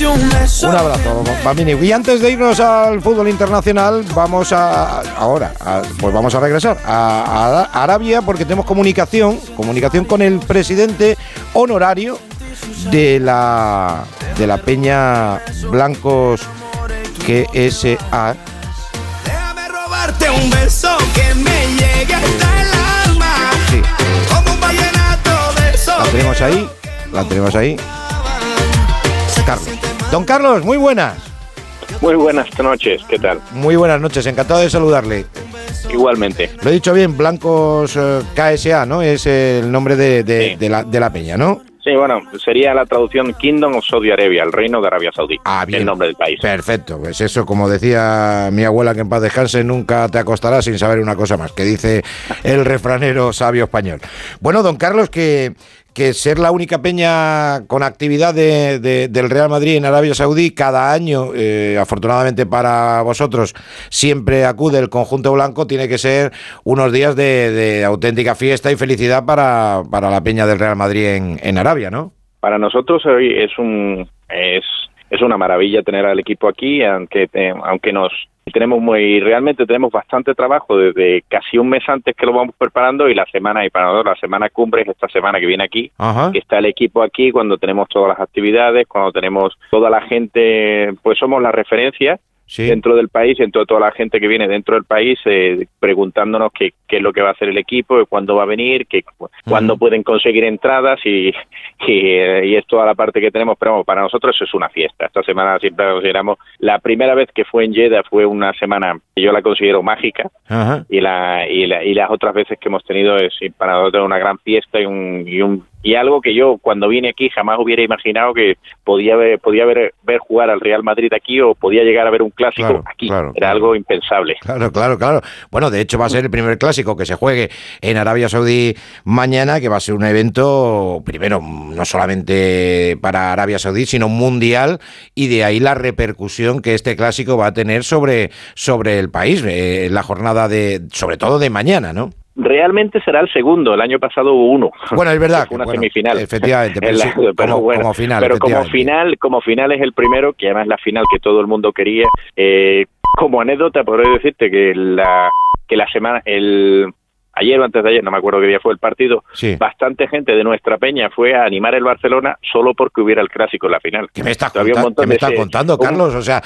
Un abrazo, Bambini. Y antes de irnos al fútbol internacional, vamos a ahora, pues vamos a regresar a, Arabia porque tenemos comunicación, comunicación con el presidente honorario de la de la Peña Blancos GSA. Déjame robarte un beso que me llegue hasta el alma. Sí. Como un vallenato de La tenemos ahí, la tenemos ahí. Carlos. Don Carlos, muy buenas. Muy buenas noches, ¿qué tal? Muy buenas noches, encantado de saludarle. Igualmente. Lo he dicho bien, Blancos eh, KSA, ¿no? Es el nombre de, la, de la peña, ¿no? Sí, bueno, sería la traducción Kingdom of Saudi Arabia, el reino de Arabia Saudí. Ah, bien. El nombre del país. Perfecto, pues eso, como decía mi abuela que en paz descanse, nunca te acostarás sin saber una cosa más, que dice el refranero sabio español. Bueno, don Carlos, que que ser la única peña con actividad de, del Real Madrid en Arabia Saudí cada año, eh, afortunadamente para vosotros, siempre acude el conjunto blanco, tiene que ser unos días de, auténtica fiesta y felicidad para, para, la peña del Real Madrid en, en Arabia, ¿no? Para nosotros hoy es un es, es una maravilla tener al equipo aquí, aunque eh, aunque nos tenemos muy realmente tenemos bastante trabajo desde casi un mes antes que lo vamos preparando y la semana y para nosotros la semana cumbre es esta semana que viene aquí que está el equipo aquí cuando tenemos todas las actividades cuando tenemos toda la gente pues somos la referencia dentro del país, entre toda la gente que viene dentro del país, eh, preguntándonos qué, qué, es lo que va a hacer el equipo, cuándo va a venir, qué, cuándo pueden conseguir entradas y, y, es toda la parte que tenemos. Pero para nosotros es una fiesta. Esta semana siempre consideramos. La primera vez que fue en Jeddah fue una semana que yo la considero mágica y, la, y, la, y las otras veces que hemos tenido es para nosotros una gran fiesta y un, y un y algo que yo cuando vine aquí jamás hubiera imaginado que podía ver, podía ver, ver jugar al Real Madrid aquí o podía llegar a ver un clásico aquí. Era algo impensable. Claro, claro, claro. Bueno, de hecho va a ser el primer clásico que se juegue en Arabia Saudí mañana, que va a ser un evento, primero, no solamente para Arabia Saudí, sino mundial, y de ahí la repercusión que este clásico va a tener sobre, sobre el país, eh, la jornada de, sobre todo de mañana, ¿no? Realmente será el segundo. El año pasado hubo uno. Bueno, es verdad. una semifinal. Efectivamente. Pero, como, final. Pero como final, como final es el primero, que además es la final que todo el mundo quería. Eh, como anécdota, podré decirte que la que la semana, el ayer o antes de ayer, no me acuerdo qué día fue el partido, bastante gente de nuestra peña fue a animar el Barcelona solo porque hubiera el clásico en la final. ¿Qué me estás, contando, Carlos? O sea,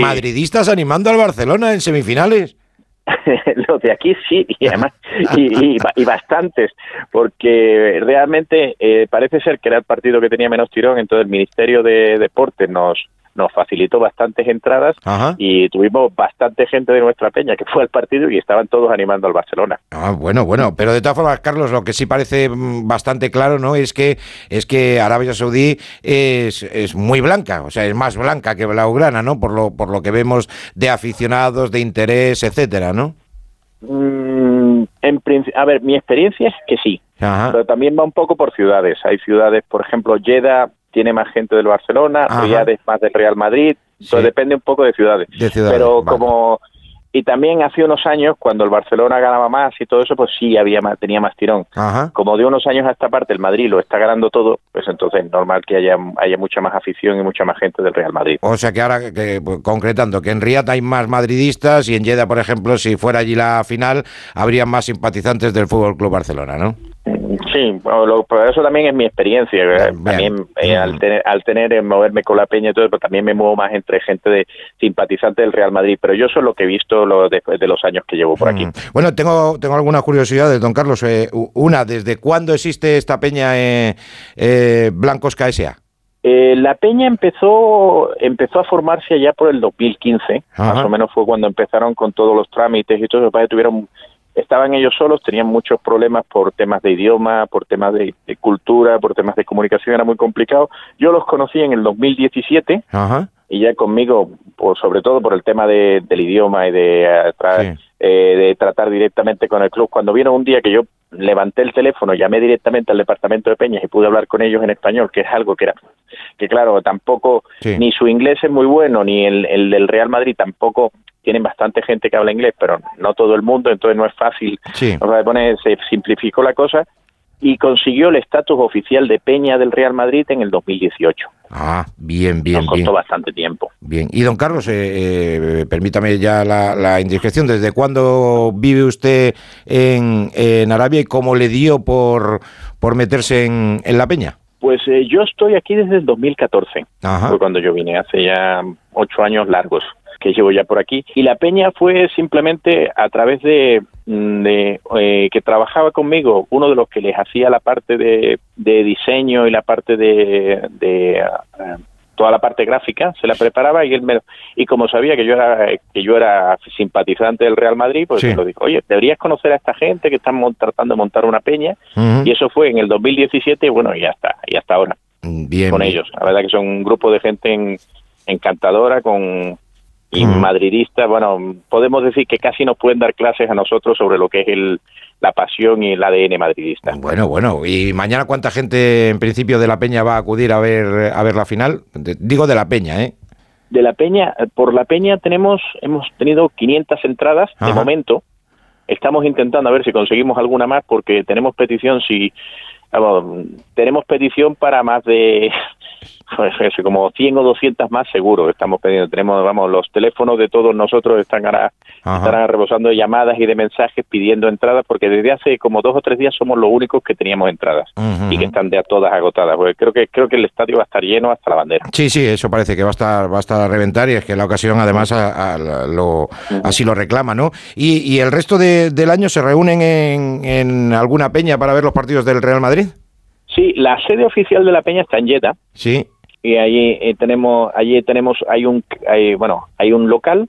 madridistas animando al Barcelona en semifinales. los de aquí sí, y además, y, y, bastantes, porque realmente eh, parece ser que era el partido que tenía menos tirón, entonces el Ministerio de Deportes nos, nos facilitó bastantes entradas y tuvimos bastante gente de nuestra peña que fue al partido y estaban todos animando al Barcelona. Ah, bueno, bueno, pero de todas formas, Carlos, lo que sí parece mm, bastante claro, ¿no? Es que es que Arabia Saudí es, es muy blanca, o sea, es más blanca que Blaugrana, ¿no? Por lo por lo que vemos de aficionados, de interés, etcétera, ¿no? Mm, en a ver, mi experiencia es que sí, pero también va un poco por ciudades. Hay ciudades, por ejemplo, Jeddah tiene más gente del Barcelona, Riyadh es más del Real Madrid, depende un poco de ciudades. Pero como y también hace unos años cuando el Barcelona ganaba más y todo eso, pues sí había más, tenía más tirón. Como de unos años a esta parte el Madrid lo está ganando todo, pues entonces es normal que haya haya mucha más afición y mucha más gente del Real Madrid. O sea que ahora que, pues, concretando que en Riyadh hay más madridistas y en Jeddah, por ejemplo, si fuera allí la final, habría más simpatizantes del Fútbol Club Barcelona, ¿no? Sí, eso también es mi experiencia. También eh, al tener, al tener eh, moverme con la peña y todo, pero también me muevo más entre gente de simpatizantes del Real Madrid. Pero yo eso es lo que he visto lo, después de los años que llevo por aquí. Bueno, tengo tengo algunas curiosidades, don Carlos. Eh, una, ¿desde cuándo existe esta peña Blancos KSA? la peña empezó empezó a formarse allá por el 2015, más o menos fue cuando empezaron con todos los trámites y todo. Los tuvieron estaban ellos solos, tenían muchos problemas por temas de idioma, por temas de, cultura, por temas de comunicación, era muy complicado. Yo los conocí en el 2017 y ya conmigo, por, sobre todo por el tema del idioma y de, eh, eh, de tratar directamente con el club. Cuando vieron un día que yo levanté el teléfono, llamé directamente al departamento de Peñas y pude hablar con ellos en español, que es algo que era, que claro, tampoco, ni su inglés es muy bueno, ni el, el del Real Madrid tampoco tienen bastante gente que habla inglés, pero no todo el mundo, entonces no es fácil. se simplificó la cosa y consiguió el estatus oficial de Peña del Real Madrid en el 2018. Ah, bien, bien, Nos costó bien. bastante tiempo. Bien. Y don Carlos, eh, eh, permítame ya la, la indiscreción. ¿Desde cuándo vive usted en, en Arabia y cómo le dio por, por meterse en, en la peña? Pues eh, yo estoy aquí desde el 2014, Ajá. fue cuando yo vine, hace ya ocho años largos que llevo ya por aquí. Y la peña fue simplemente a través de, mm, de, eh, que trabajaba conmigo, uno de los que les hacía la parte de, de diseño y la parte de, de eh, toda la parte gráfica, se la preparaba y él me, y como sabía que yo era que yo era simpatizante del Real Madrid, pues Sí. me lo dijo, oye, deberías conocer a esta gente que están tratando de montar una peña y eso fue en el 2017 y bueno, y ya está, y hasta ahora Bien. con bien. ellos. La verdad que son un grupo de gente en- encantadora con y Mm. madridista. Bueno, podemos decir que casi nos pueden dar clases a nosotros sobre lo que es el, la pasión y el ADN madridista. Bueno, bueno. ¿Y mañana cuánta gente en principio de la peña va a acudir a ver, a ver la final? De- digo de la peña, ¿eh? De la Peña, eh, por la Peña tenemos hemos tenido 500 entradas de momento. Estamos intentando a ver si conseguimos alguna más porque tenemos petición si vamos, tenemos petición para más de como 100 o 200 más seguro estamos pidiendo. Tenemos, vamos, los teléfonos de todos nosotros están ahora estarán rebosando de llamadas y de mensajes pidiendo entradas porque desde hace como dos o tres días somos los únicos que teníamos entradas y que están ya todas agotadas. Porque creo que creo que el estadio va a estar lleno hasta la bandera. Sí, sí, eso parece que va a estar, va a estar a reventar y es que la ocasión además a- a- lo, así lo reclama, ¿no? Y, y el resto de- del año se reúnen en, en alguna peña para ver los partidos del Real Madrid. Sí, la sede oficial de la Peña está en Jeddah Sí. y allí eh, tenemos allí tenemos hay un hay, bueno hay un local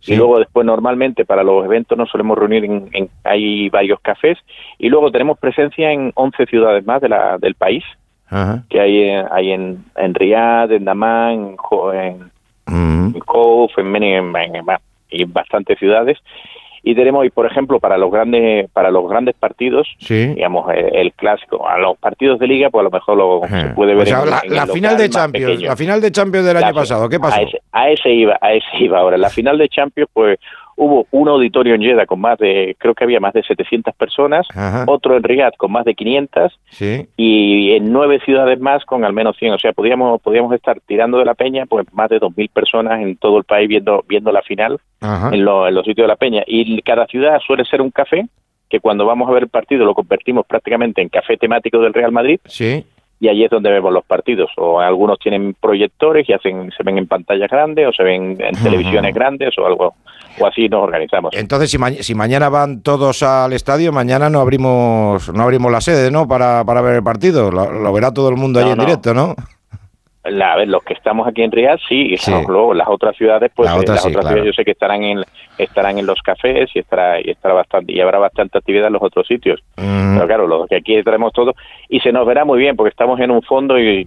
Sí. y luego después normalmente para los eventos nos solemos reunir en, en- hay varios cafés y luego tenemos presencia en 11 ciudades más de la del país Ajá. que hay eh, hay en en Riyadh en Dammam en, Jo- en, Mm. en Kouff, en Meni en, en- en- bastantes ciudades y tenemos y por ejemplo para los grandes para los grandes partidos Sí. digamos eh, el, clásico a los partidos de liga pues a lo mejor lo se Ajá. puede ver O sea, en, la, en la el final de Champions, la final de Champions del La año pasado, ¿qué pasó? A ese, a ese iba, a ese iba ahora. La final de Champions, pues hubo un auditorio en Jeddah con más de, creo que había más de 700 personas, Ajá. otro en Riyadh con más de 500 Sí. y en nueve ciudades más con al menos 100. O sea, podíamos, podíamos estar tirando de la peña, pues más de 2.000 personas en todo el país viendo, viendo la final en, lo- en los sitios de la peña. Y cada ciudad suele ser un café que cuando vamos a ver el partido lo convertimos prácticamente en café temático del Real Madrid Sí. Y allí es donde vemos los partidos. O algunos tienen proyectores y hacen, se ven en pantallas grandes o se ven en televisiones grandes o algo, o así nos organizamos. Entonces, si, ma- si mañana van todos al estadio, mañana no abrimos no abrimos la sede, ¿no? Para, para ver el partido. Lo, lo verá todo el mundo No, ahí en directo, ¿no? La- a ver, los que estamos aquí en Riyadh, sí, y Sí. luego las otras ciudades, pues La eh, las sí, otras claro. ciudades yo sé que estarán en estarán en los cafés y estará y estará bastante y habrá bastante actividad en los otros sitios. Mm. Pero claro, los que aquí estaremos todos y se nos verá muy bien porque estamos en un fondo y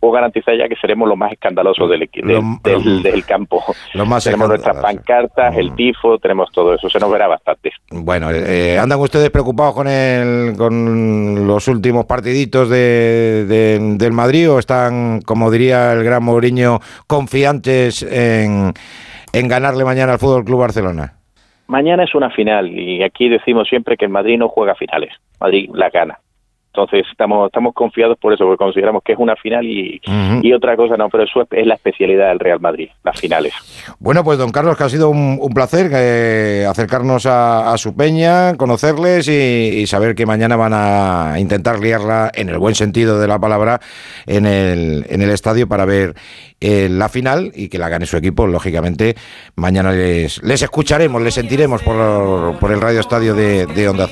puedo garantizar ya que seremos los más escandalosos del, Lo- del, del- lo- del campo. Los más tenemos nuestras pancartas, el Mm. tifo, tenemos todo eso, se nos verá bastante. Bueno, eh, ¿andan ustedes preocupados con el, con los últimos partiditos de, de- del Madrid o están, como diría el gran Mourinho, confiantes en, en ganarle mañana al Fútbol Club Barcelona? Mañana es una final y aquí decimos siempre que el Madrid no juega finales, Madrid la gana. Entonces estamos estamos confiados por eso, porque consideramos que es una final y, otra cosa no, pero eso es, es la especialidad del Real Madrid, las finales. Bueno, pues don Carlos, que ha sido un, un placer eh, acercarnos a, a su peña, conocerles y, y saber que mañana van a intentar liarla, en el buen sentido de la palabra, en el, en el estadio para ver eh, la final y que la gane su equipo. Lógicamente, mañana les, les escucharemos, les sentiremos por, por el radio estadio de, de Onda Cero.